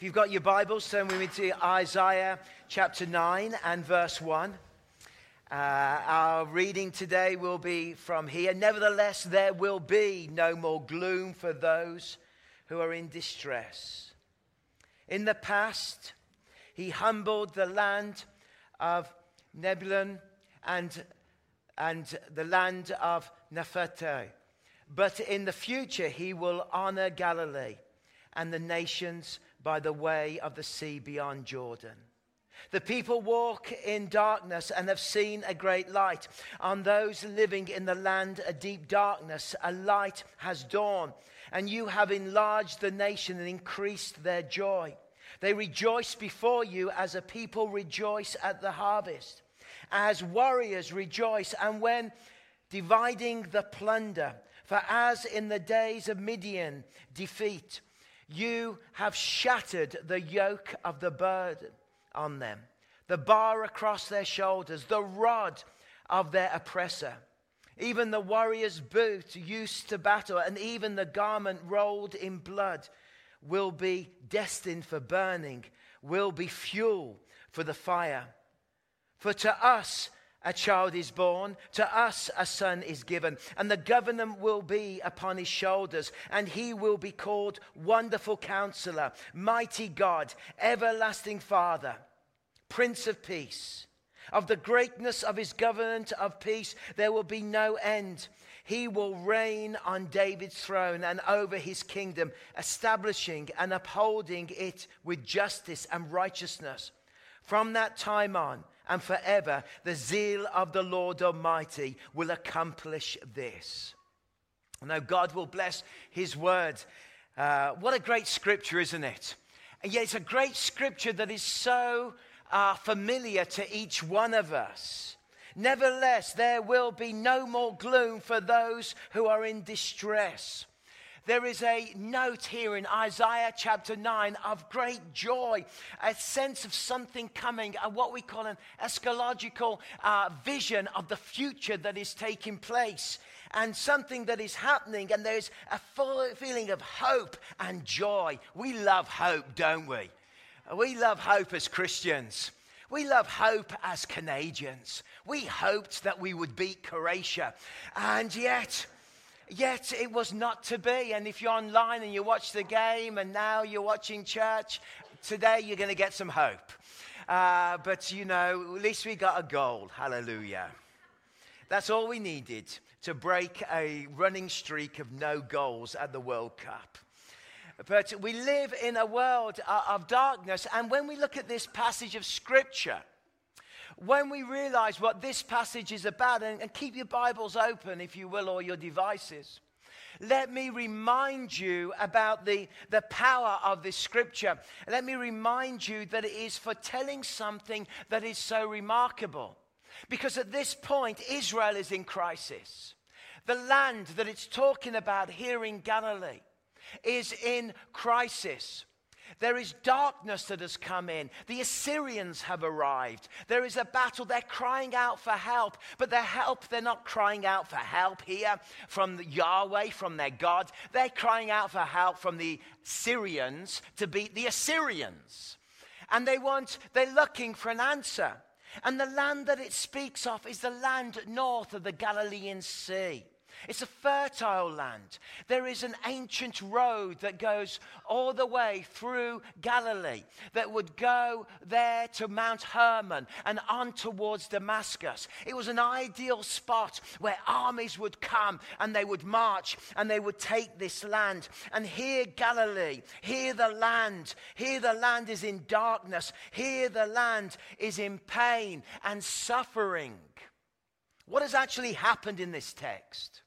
If you've got your Bibles, turn with me to Isaiah chapter 9 and verse 1. Uh, our reading today will be from here. Nevertheless, there will be no more gloom for those who are in distress. In the past, he humbled the land of Zebulun and, and the land of Naphtali. But in the future, he will honor Galilee and the nations by the way of the sea beyond Jordan. The people walk in darkness and have seen a great light. On those living in the land, a deep darkness, a light has dawned, and you have enlarged the nation and increased their joy. They rejoice before you as a people rejoice at the harvest, as warriors rejoice, and when dividing the plunder. For as in the days of Midian defeat, you have shattered the yoke of the burden on them, the bar across their shoulders, the rod of their oppressor. Even the warrior's boot used to battle, and even the garment rolled in blood will be destined for burning, will be fuel for the fire. For to us a child is born, to us a son is given, and the government will be upon his shoulders, and he will be called Wonderful Counselor, Mighty God, Everlasting Father, Prince of Peace. Of the greatness of his government of peace, there will be no end. He will reign on David's throne and over his kingdom, establishing and upholding it with justice and righteousness. From that time on, and forever, the zeal of the Lord Almighty will accomplish this. Now, God will bless His word. Uh, what a great scripture, isn't it? And yet, it's a great scripture that is so uh, familiar to each one of us. Nevertheless, there will be no more gloom for those who are in distress. There is a note here in Isaiah chapter 9 of great joy, a sense of something coming, a, what we call an eschatological uh, vision of the future that is taking place and something that is happening, and there's a feeling of hope and joy. We love hope, don't we? We love hope as Christians. We love hope as Canadians. We hoped that we would beat Croatia, and yet Yet it was not to be. And if you're online and you watch the game and now you're watching church, today you're going to get some hope. Uh, but you know, at least we got a goal. Hallelujah. That's all we needed to break a running streak of no goals at the World Cup. But we live in a world uh, of darkness. And when we look at this passage of Scripture, when we realize what this passage is about, and, and keep your Bibles open, if you will, or your devices, let me remind you about the, the power of this scripture. Let me remind you that it is for telling something that is so remarkable. Because at this point, Israel is in crisis. The land that it's talking about here in Galilee is in crisis. There is darkness that has come in. The Assyrians have arrived. There is a battle. They're crying out for help, but their help, they're not crying out for help here from Yahweh, from their God. They're crying out for help from the Syrians to beat the Assyrians. And they want, they're looking for an answer. And the land that it speaks of is the land north of the Galilean Sea. It's a fertile land. There is an ancient road that goes all the way through Galilee that would go there to Mount Hermon and on towards Damascus. It was an ideal spot where armies would come and they would march and they would take this land. And here, Galilee, here the land, here the land is in darkness, here the land is in pain and suffering. What has actually happened in this text?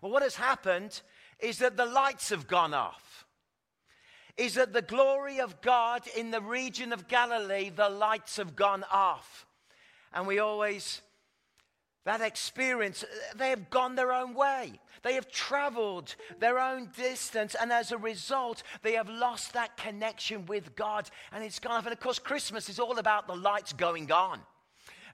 Well, what has happened is that the lights have gone off. Is that the glory of God in the region of Galilee, the lights have gone off. And we always, that experience, they have gone their own way. They have traveled their own distance, and as a result, they have lost that connection with God, and it's gone off. And of course, Christmas is all about the lights going on.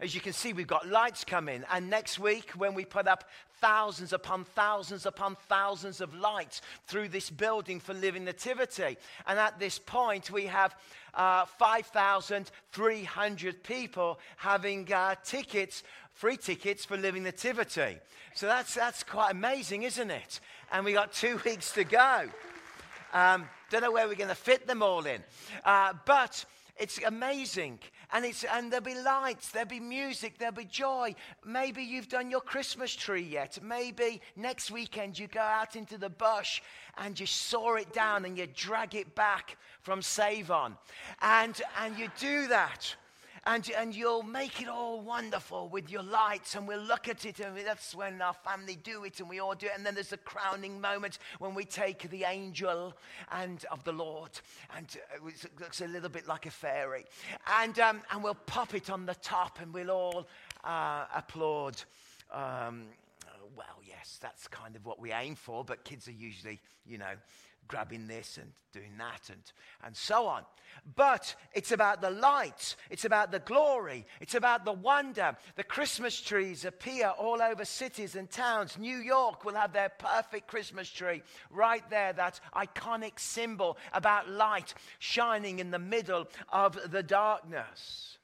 As you can see, we've got lights coming. And next week, when we put up thousands upon thousands upon thousands of lights through this building for Living Nativity. And at this point, we have uh, 5,300 people having uh, tickets, free tickets for Living Nativity. So that's, that's quite amazing, isn't it? And we got two weeks to go. Um, don't know where we're going to fit them all in. Uh, but it's amazing. And, it's, and there'll be lights, there'll be music, there'll be joy. Maybe you've done your Christmas tree yet. Maybe next weekend you go out into the bush and you saw it down and you drag it back from Save On. And, and you do that and, and you'll make it all wonderful with your lights, and we'll look at it, and that's when our family do it, and we all do it. And then there's the crowning moment when we take the angel and of the Lord, and uh, it looks a little bit like a fairy, and, um, and we'll pop it on the top, and we'll all uh, applaud. Um, well, yes, that's kind of what we aim for, but kids are usually, you know, grabbing this and doing that and, and so on. But it's about the light, it's about the glory, it's about the wonder. The Christmas trees appear all over cities and towns. New York will have their perfect Christmas tree right there, that iconic symbol about light shining in the middle of the darkness.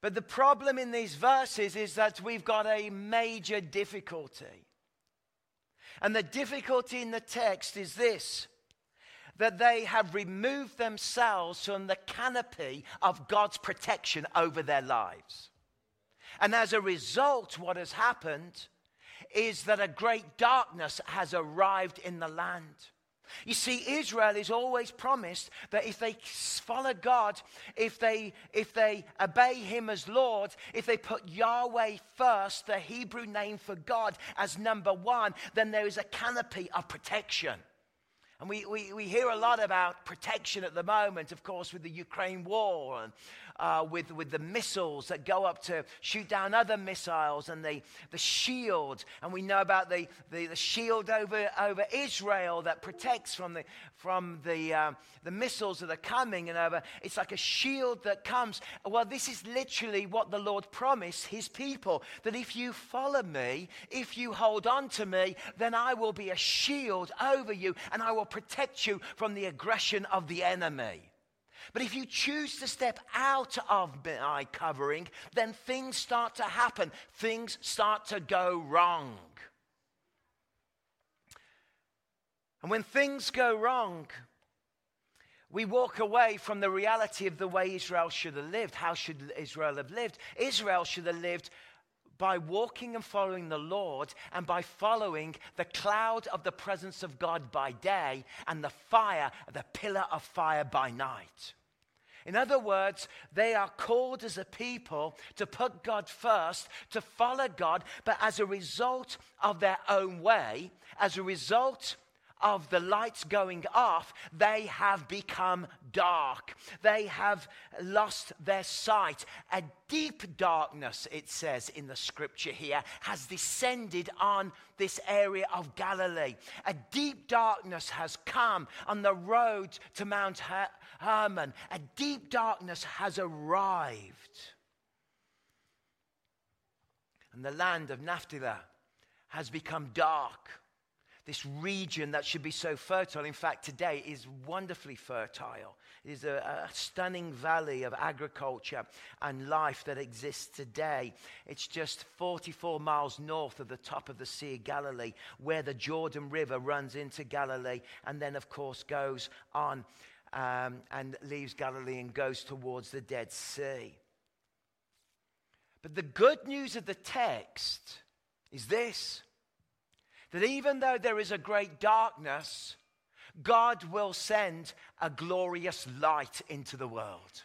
But the problem in these verses is that we've got a major difficulty. And the difficulty in the text is this that they have removed themselves from the canopy of God's protection over their lives. And as a result, what has happened is that a great darkness has arrived in the land. You see, Israel is always promised that if they follow God, if they, if they obey Him as Lord, if they put Yahweh first, the Hebrew name for God, as number one, then there is a canopy of protection. And we, we, we hear a lot about protection at the moment, of course, with the Ukraine war and uh, with, with the missiles that go up to shoot down other missiles and the, the shield. And we know about the, the, the shield over, over Israel that protects from, the, from the, uh, the missiles that are coming and over. It's like a shield that comes. Well, this is literally what the Lord promised his people that if you follow me, if you hold on to me, then I will be a shield over you and I will protect you from the aggression of the enemy. But if you choose to step out of my covering, then things start to happen. Things start to go wrong. And when things go wrong, we walk away from the reality of the way Israel should have lived. How should Israel have lived? Israel should have lived by walking and following the Lord and by following the cloud of the presence of God by day and the fire, the pillar of fire by night. In other words, they are called as a people to put God first, to follow God, but as a result of their own way, as a result of the lights going off, they have become dark. They have lost their sight. A deep darkness, it says in the scripture here, has descended on this area of Galilee. A deep darkness has come on the road to Mount Her- Hermon. A deep darkness has arrived. And the land of Naphtali has become dark this region that should be so fertile, in fact, today is wonderfully fertile. It is a, a, stunning valley of agriculture and life that exists today. It's just 44 miles north of the top of the Sea of Galilee, where the Jordan River runs into Galilee and then, of course, goes on um, and leaves Galilee and goes towards the Dead Sea. But the good news of the text is this that even though there is a great darkness, God will send a glorious light into the world.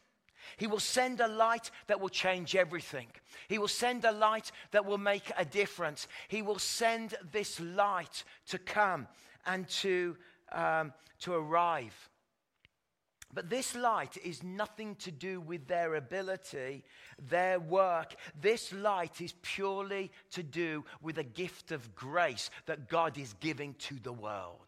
He will send a light that will change everything. He will send a light that will make a difference. He will send this light to come and to, um, to arrive. But this light is nothing to do with their ability, their work. This light is purely to do with a gift of grace that God is giving to the world.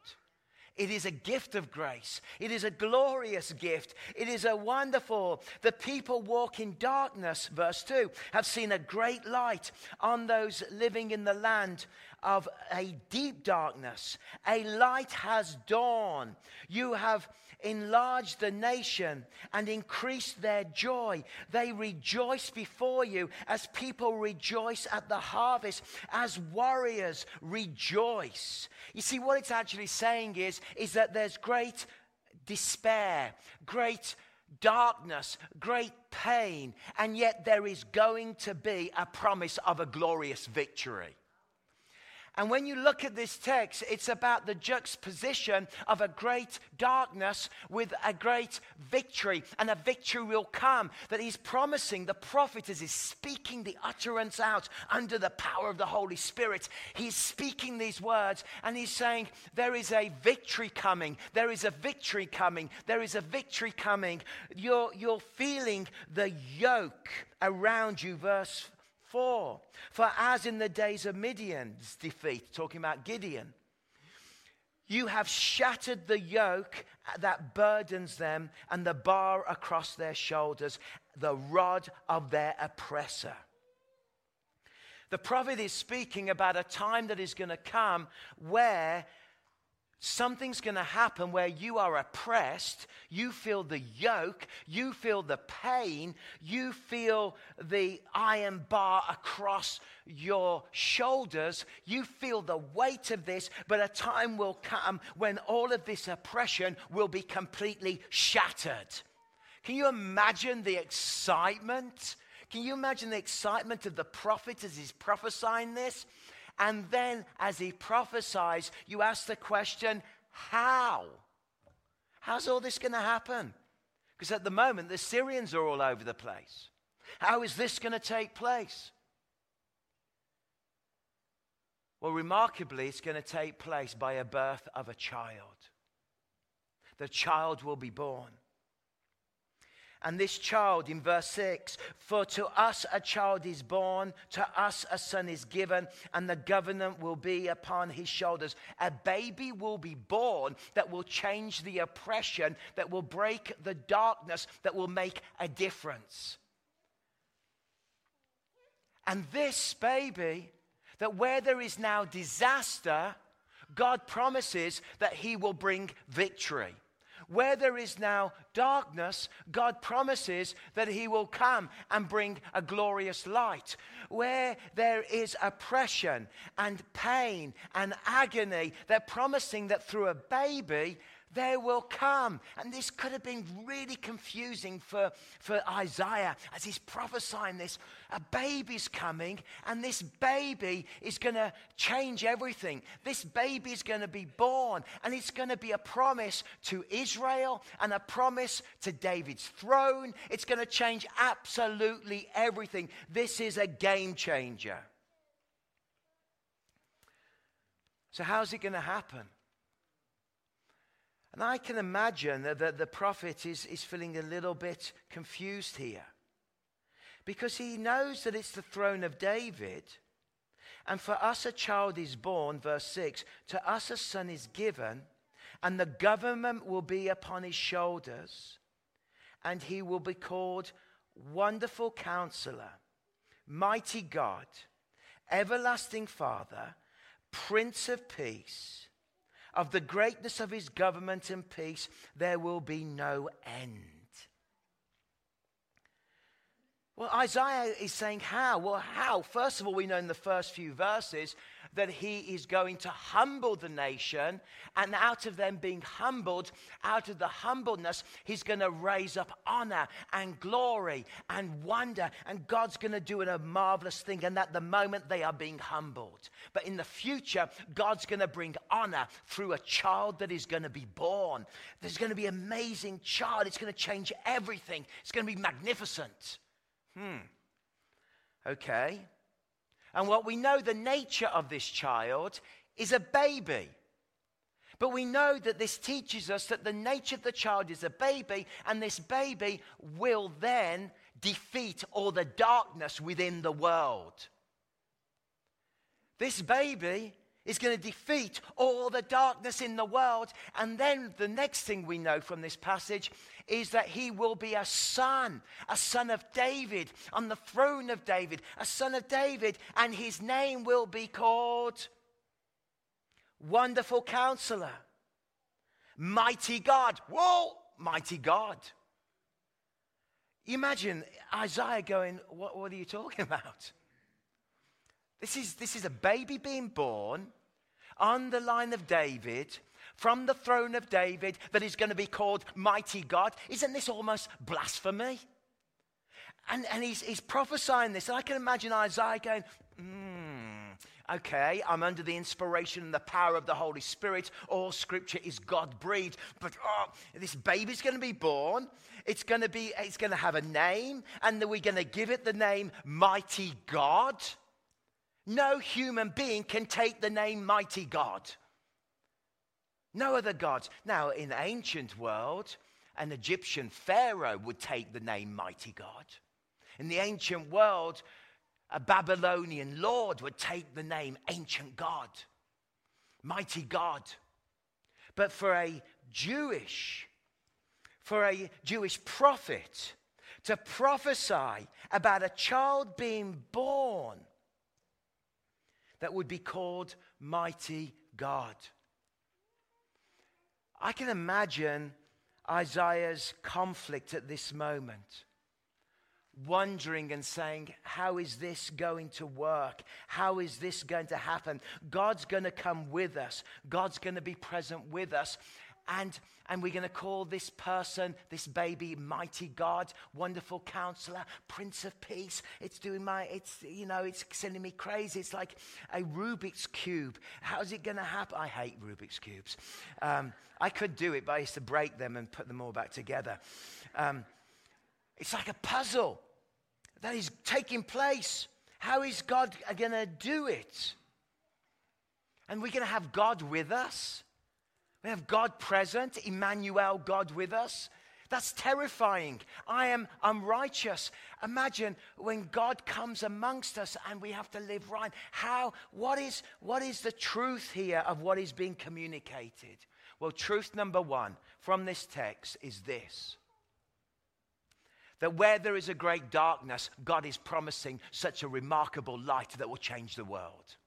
It is a gift of grace. It is a glorious gift. It is a wonderful. The people walk in darkness, verse 2, have seen a great light on those living in the land of a deep darkness. A light has dawned. You have enlarged the nation and increased their joy. They rejoice before you as people rejoice at the harvest, as warriors rejoice. You see, what it's actually saying is, is that there's great despair, great darkness, great pain, and yet there is going to be a promise of a glorious victory. And when you look at this text, it's about the juxtaposition of a great darkness with a great victory. And a victory will come that he's promising the prophet as he's speaking the utterance out under the power of the Holy Spirit. He's speaking these words and he's saying, There is a victory coming. There is a victory coming. There is a victory coming. You're, you're feeling the yoke around you. Verse 4. For as in the days of Midian's defeat, talking about Gideon, you have shattered the yoke that burdens them and the bar across their shoulders, the rod of their oppressor. The prophet is speaking about a time that is going to come where Something's going to happen where you are oppressed, you feel the yoke, you feel the pain, you feel the iron bar across your shoulders, you feel the weight of this, but a time will come when all of this oppression will be completely shattered. Can you imagine the excitement? Can you imagine the excitement of the prophet as he's prophesying this? And then, as he prophesies, you ask the question, how? How's all this going to happen? Because at the moment, the Syrians are all over the place. How is this going to take place? Well, remarkably, it's going to take place by a birth of a child. The child will be born. And this child, in verse 6, for to us a child is born, to us a son is given, and the government will be upon his shoulders. A baby will be born that will change the oppression, that will break the darkness, that will make a difference. And this baby, that where there is now disaster, God promises that he will bring victory. Where there is now darkness, God promises that He will come and bring a glorious light. Where there is oppression and pain and agony, they're promising that through a baby, there will come. And this could have been really confusing for, for Isaiah as he's prophesying this. A baby's coming, and this baby is going to change everything. This baby is going to be born, and it's going to be a promise to Israel and a promise to David's throne. It's going to change absolutely everything. This is a game changer. So, how's it going to happen? And I can imagine that the prophet is, is feeling a little bit confused here because he knows that it's the throne of David. And for us a child is born, verse 6, to us a son is given, and the government will be upon his shoulders, and he will be called Wonderful Counselor, Mighty God, Everlasting Father, Prince of Peace. Of the greatness of his government and peace, there will be no end. Well, Isaiah is saying how? Well, how? First of all, we know in the first few verses that he is going to humble the nation, and out of them being humbled, out of the humbleness, he's going to raise up honor and glory and wonder, and God's going to do a marvelous thing. And at the moment, they are being humbled. But in the future, God's going to bring honor through a child that is going to be born. There's going to be an amazing child, it's going to change everything, it's going to be magnificent. Hmm. Okay. And what we know the nature of this child is a baby. But we know that this teaches us that the nature of the child is a baby, and this baby will then defeat all the darkness within the world. This baby is going to defeat all the darkness in the world. And then the next thing we know from this passage is that he will be a son, a son of David, on the throne of David, a son of David, and his name will be called Wonderful Counselor, Mighty God. Whoa, Mighty God. Imagine Isaiah going, What, what are you talking about? This is, this is a baby being born on the line of David, from the throne of David, that is going to be called Mighty God. Isn't this almost blasphemy? And, and he's, he's prophesying this. And I can imagine Isaiah going, hmm, okay, I'm under the inspiration and the power of the Holy Spirit. All scripture is God breathed. But oh, this baby's going to be born. It's going to be, it's going to have a name. And we're going to give it the name Mighty God. No human being can take the name Mighty God. No other gods. Now, in the ancient world, an Egyptian pharaoh would take the name Mighty God. In the ancient world, a Babylonian lord would take the name Ancient God, Mighty God. But for a Jewish, for a Jewish prophet to prophesy about a child being born that would be called Mighty God. I can imagine Isaiah's conflict at this moment, wondering and saying, How is this going to work? How is this going to happen? God's going to come with us, God's going to be present with us and, and we're going to call this person, this baby, mighty God, wonderful counselor, Prince of Peace. It's doing my, it's, you know, it's sending me crazy. It's like a Rubik's Cube. How's it going to happen? I hate Rubik's Cubes. Um, I could do it, but I used to break them and put them all back together. Um, it's like a puzzle that is taking place. How is God going to do it? And we're going to have God with us. We have God present, Emmanuel, God with us. That's terrifying. I am unrighteous. Imagine when God comes amongst us and we have to live right. How, what is, what is the truth here of what is being communicated? Well, truth number one from this text is this that where there is a great darkness, God is promising such a remarkable light that will change the world.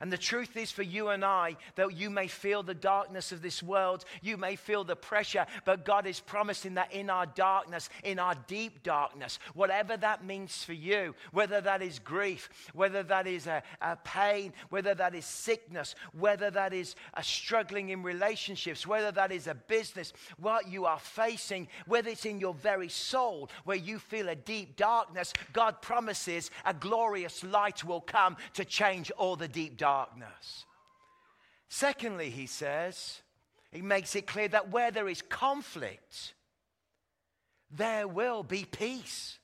And the truth is for you and I that you may feel the darkness of this world, you may feel the pressure, but God is promising that in our darkness, in our deep darkness, whatever that means for you, whether that is grief, whether that is a, a pain, whether that is sickness, whether that is a struggling in relationships, whether that is a business, what you are facing, whether it's in your very soul where you feel a deep darkness, God promises a glorious light will come to change all the deep darkness. Secondly, he says, he makes it clear that where there is conflict, there will be peace.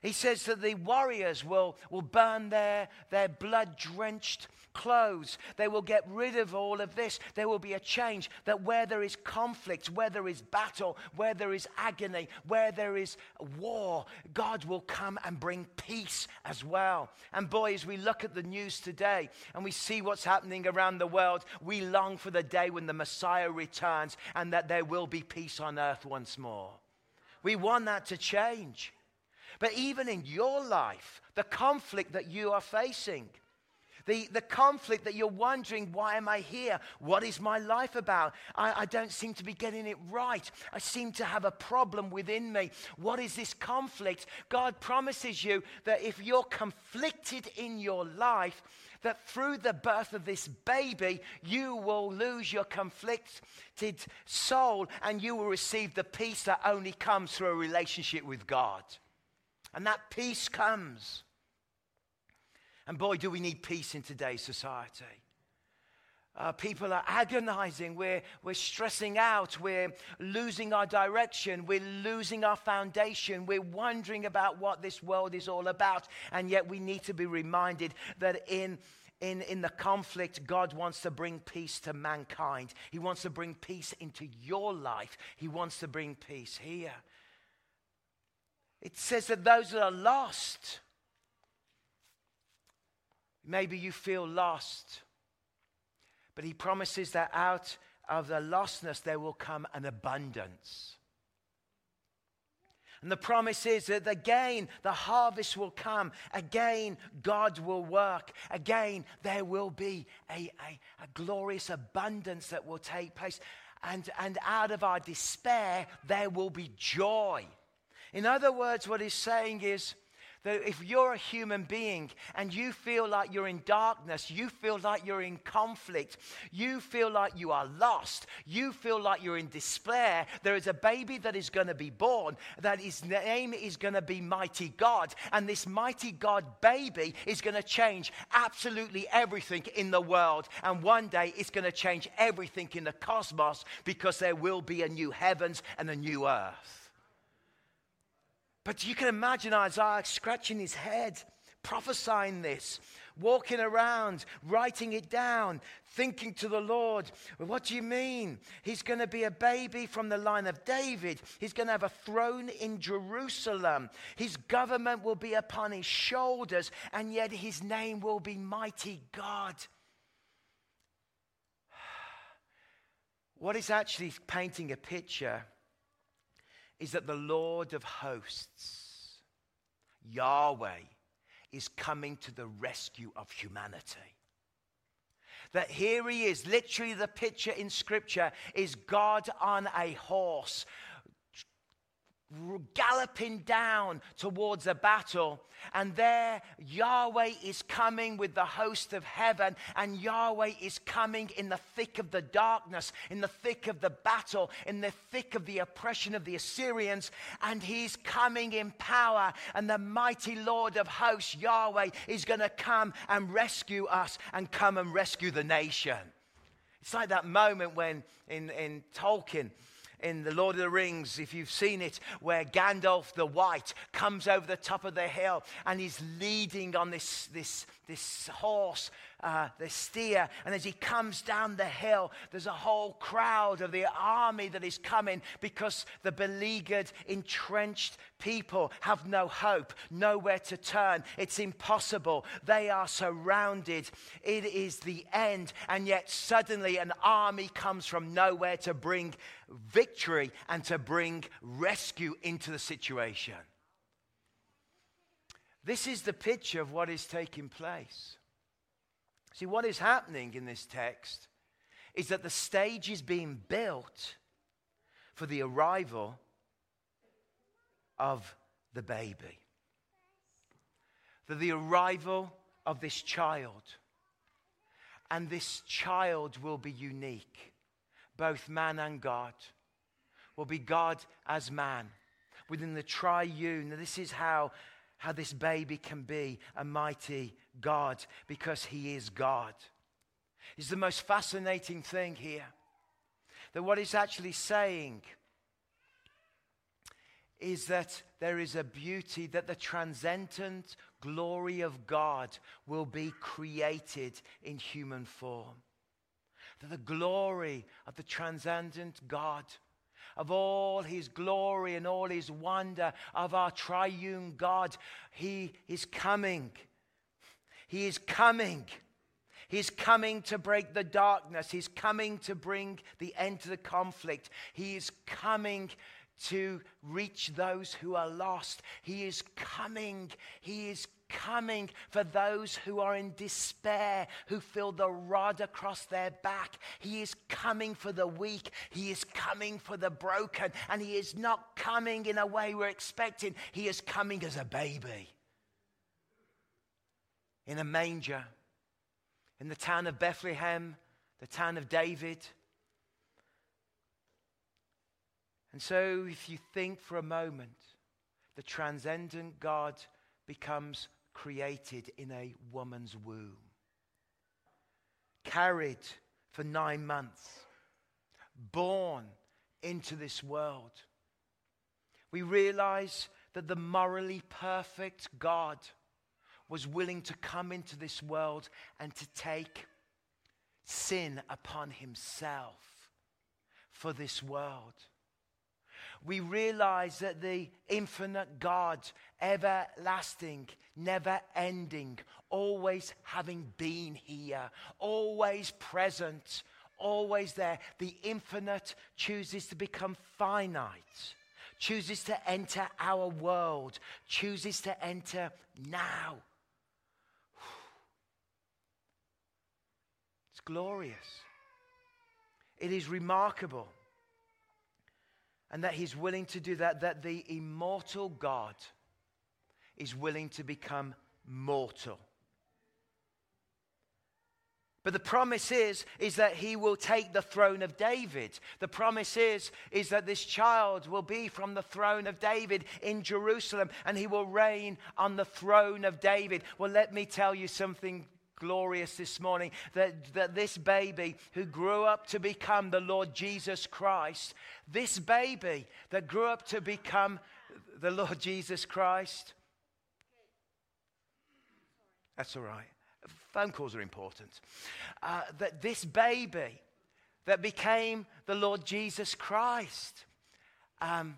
He says that the warriors will, will burn their, their blood drenched clothes. They will get rid of all of this. There will be a change that where there is conflict, where there is battle, where there is agony, where there is war, God will come and bring peace as well. And boy, as we look at the news today and we see what's happening around the world, we long for the day when the Messiah returns and that there will be peace on earth once more. We want that to change. But even in your life, the conflict that you are facing, the, the conflict that you're wondering, why am I here? What is my life about? I, I don't seem to be getting it right. I seem to have a problem within me. What is this conflict? God promises you that if you're conflicted in your life, that through the birth of this baby, you will lose your conflicted soul and you will receive the peace that only comes through a relationship with God. And that peace comes and boy, do we need peace in today's society. Uh, people are agonizing. We're, we're stressing out. We're losing our direction. We're losing our foundation. We're wondering about what this world is all about. And yet we need to be reminded that in, in, in the conflict, God wants to bring peace to mankind. He wants to bring peace into your life. He wants to bring peace here. It says that those that are lost, Maybe you feel lost. But he promises that out of the lostness there will come an abundance. And the promise is that again, the harvest will come. Again, God will work. Again, there will be a, a, a, glorious abundance that will take place. And, and out of our despair, there will be joy. In other words, what he's saying is, that if you're a human being and you feel like you're in darkness, you feel like you're in conflict, you feel like you are lost, you feel like you're in despair, there is a baby that is going to be born, that his name is going to be Mighty God. And this Mighty God baby is going to change absolutely everything in the world. And one day it's going to change everything in the cosmos because there will be a new heavens and a new earth. But you can imagine Isaiah scratching his head, prophesying this, walking around, writing it down, thinking to the Lord, What do you mean? He's going to be a baby from the line of David. He's going to have a throne in Jerusalem. His government will be upon his shoulders, and yet his name will be Mighty God. What is actually painting a picture is that the Lord of hosts, Yahweh, is coming to the rescue of humanity. That here he is, literally the picture in Scripture is God on a horse galloping down towards a battle. And there, Yahweh is coming with the host of heaven, and Yahweh is coming in the thick of the darkness, in the thick of the battle, in the thick of the oppression of the Assyrians, and he's coming in power. And the mighty Lord of hosts, Yahweh, is going to come and rescue us and come and rescue the nation. It's like that moment when in, in Tolkien, in The Lord of the Rings, if you've seen it, where Gandalf the White comes over the top of the hill and he's leading on this, this, this horse, uh, the steer. And as he comes down the hill, there's a whole crowd of the army that is coming because the beleaguered, entrenched people have no hope, nowhere to turn. It's impossible. They are surrounded. It is the end. And yet, suddenly, an army comes from nowhere to bring victory and to bring rescue into the situation. This is the picture of what is taking place. See, what is happening in this text is that the stage is being built for the arrival of the baby. For the arrival of this child. And this child will be unique, both man and God. Will be God as man within the triune. This is how how this baby can be a mighty God because he is God. Is the most fascinating thing here. That what it's actually saying is that there is a beauty that the transcendent glory of God will be created in human form. That the glory of the transcendent God of all his glory and all his wonder of our triune God. He is coming. He is coming. He's coming to break the darkness. He's coming to bring the end to the conflict. He is coming to reach those who are lost. He is coming. He is coming for those who are in despair, who feel the rod across their back. He is coming for the weak. He is coming for the broken. And He is not coming in a way we're expecting. He is coming as a baby in a manger in the town of Bethlehem, the town of David. And so, if you think for a moment, the transcendent God becomes created in a woman's womb, carried for nine months, born into this world. We realize that the morally perfect God was willing to come into this world and to take sin upon himself for this world. We realize that the infinite God, everlasting, never ending, always having been here, always present, always there, the infinite chooses to become finite, chooses to enter our world, chooses to enter now. It's glorious. It is remarkable. And that he's willing to do that, that the immortal God is willing to become mortal. But the promise is, is that he will take the throne of David. The promise is, is that this child will be from the throne of David in Jerusalem and he will reign on the throne of David. Well, let me tell you something glorious this morning that, that this baby who grew up to become the Lord Jesus Christ, this baby that grew up to become the Lord Jesus Christ, that's all right. Phone calls are important. Uh, that this baby that became the Lord Jesus Christ, um,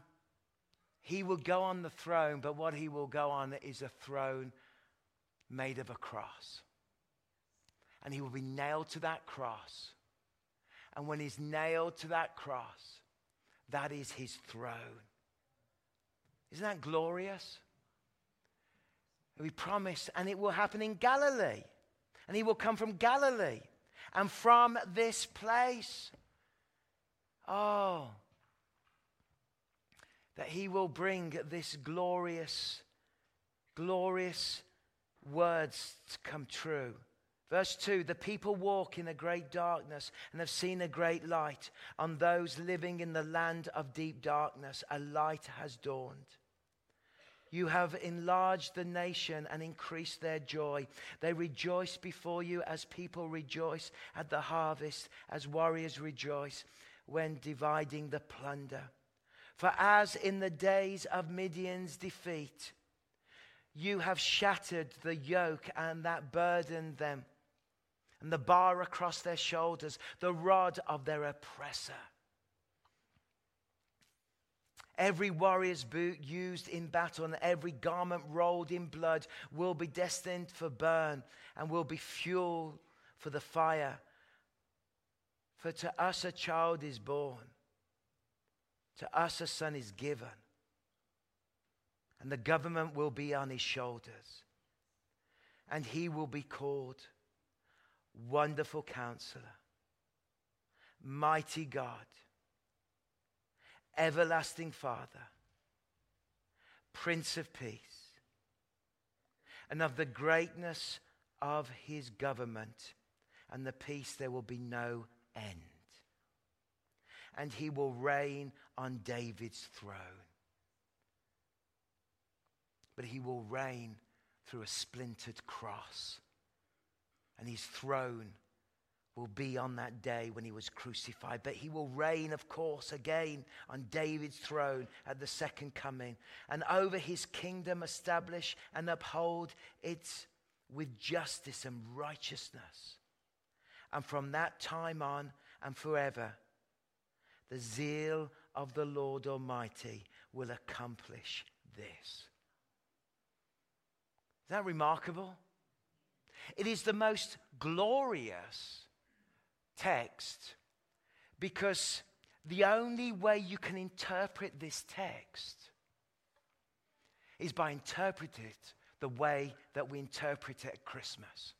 he will go on the throne, but what he will go on is a throne made of a cross and he will be nailed to that cross. And when he's nailed to that cross, that is his throne. Isn't that glorious? We promise, and it will happen in Galilee. And he will come from Galilee and from this place. Oh, that he will bring this glorious, glorious words to come true. Verse 2 The people walk in a great darkness and have seen a great light. On those living in the land of deep darkness, a light has dawned. You have enlarged the nation and increased their joy. They rejoice before you as people rejoice at the harvest, as warriors rejoice when dividing the plunder. For as in the days of Midian's defeat, you have shattered the yoke and that burdened them and the bar across their shoulders, the rod of their oppressor. Every warrior's boot used in battle and every garment rolled in blood will be destined for burn and will be fuel for the fire. For to us a child is born, to us a son is given, and the government will be on his shoulders, and he will be called Wonderful Counselor, Mighty God, Everlasting Father, Prince of Peace, and of the greatness of his government and the peace there will be no end. And he will reign on David's throne. But he will reign through a splintered cross and his throne will be on that day when he was crucified. But he will reign, of course, again on David's throne at the second coming, and over his kingdom establish and uphold it with justice and righteousness. And from that time on and forever, the zeal of the Lord Almighty will accomplish this. Is that remarkable? It is the most glorious text because the only way you can interpret this text is by interpreting it the way that we interpret it at Christmas.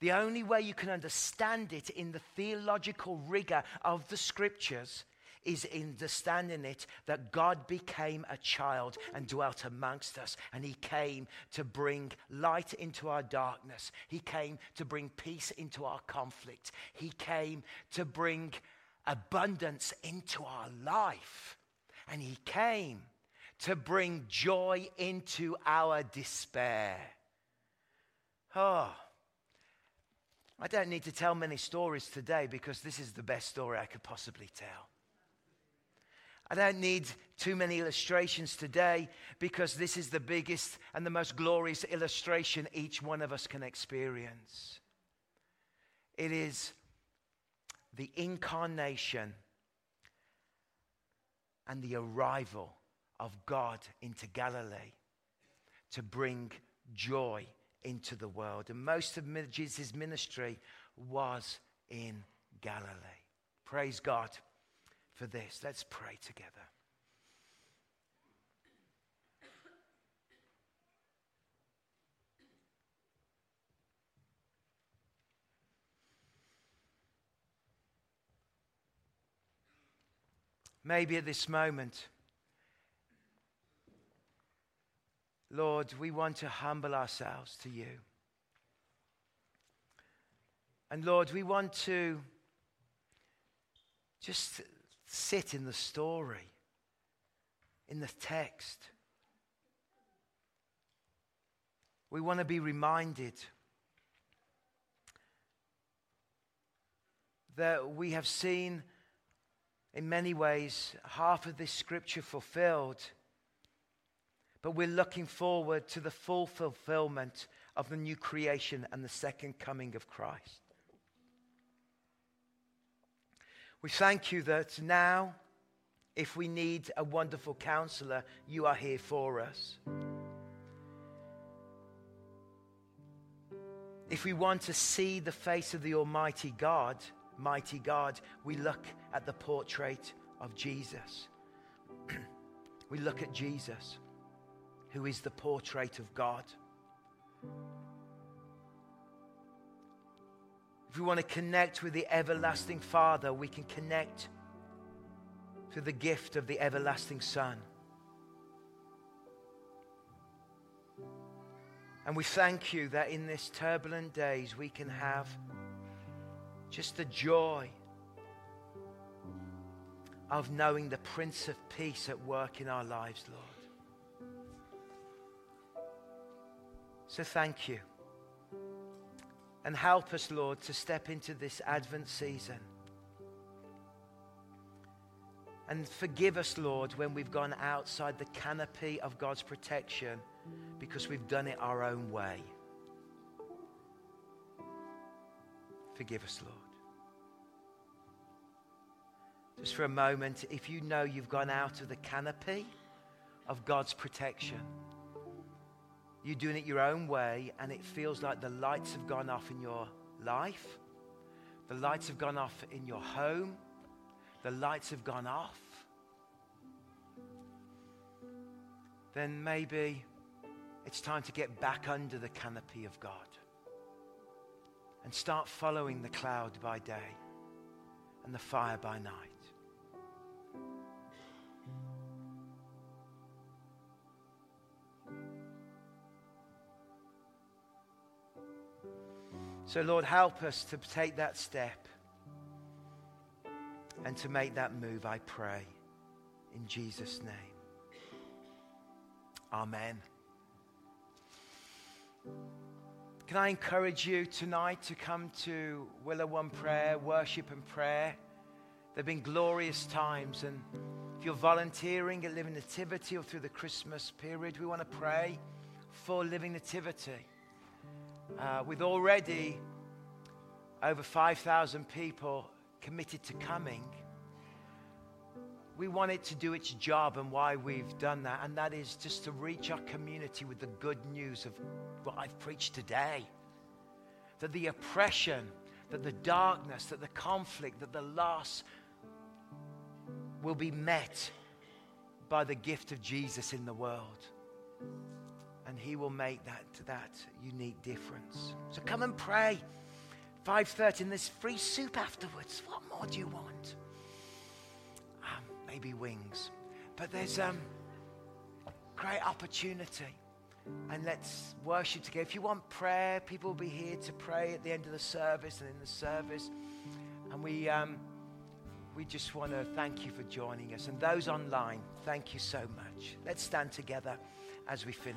The only way you can understand it in the theological rigor of the scriptures is understanding it that God became a child and dwelt amongst us. And he came to bring light into our darkness. He came to bring peace into our conflict. He came to bring abundance into our life. And he came to bring joy into our despair. Oh. I don't need to tell many stories today because this is the best story I could possibly tell. I don't need too many illustrations today because this is the biggest and the most glorious illustration each one of us can experience. It is the incarnation and the arrival of God into Galilee to bring joy into the world. And most of Jesus' ministry was in Galilee. Praise God for this. Let's pray together. Maybe at this moment, Lord, we want to humble ourselves to you. And Lord, we want to just sit in the story, in the text. We want to be reminded that we have seen, in many ways, half of this scripture fulfilled, but we're looking forward to the full fulfillment of the new creation and the second coming of Christ. We thank you that now, if we need a wonderful counselor, you are here for us. If we want to see the face of the Almighty God, mighty God, we look at the portrait of Jesus. we look at Jesus, who is the portrait of God. If we want to connect with the everlasting Father, we can connect through the gift of the everlasting Son. And we thank you that in this turbulent days we can have just the joy of knowing the Prince of Peace at work in our lives, Lord. So thank you. And help us, Lord, to step into this Advent season. And forgive us, Lord, when we've gone outside the canopy of God's protection because we've done it our own way. Forgive us, Lord. Just for a moment, if you know you've gone out of the canopy of God's protection, you're doing it your own way, and it feels like the lights have gone off in your life, the lights have gone off in your home, the lights have gone off, then maybe it's time to get back under the canopy of God and start following the cloud by day and the fire by night. So, Lord, help us to take that step and to make that move, I pray, in Jesus' name. Amen. Can I encourage you tonight to come to Willow One Prayer, worship and prayer? There have been glorious times, and if you're volunteering at Living Nativity or through the Christmas period, we want to pray for Living Nativity. Uh, with already over 5,000 people committed to coming, we want it to do its job and why we've done that, and that is just to reach our community with the good news of what I've preached today. That the oppression, that the darkness, that the conflict, that the loss will be met by the gift of Jesus in the world and he will make that, that unique difference. So come and pray. 5.30 and there's free soup afterwards. What more do you want? Um, maybe wings. But there's um, great opportunity. And let's worship together. If you want prayer, people will be here to pray at the end of the service and in the service. And we, um, we just want to thank you for joining us. And those online, thank you so much. Let's stand together as we finish.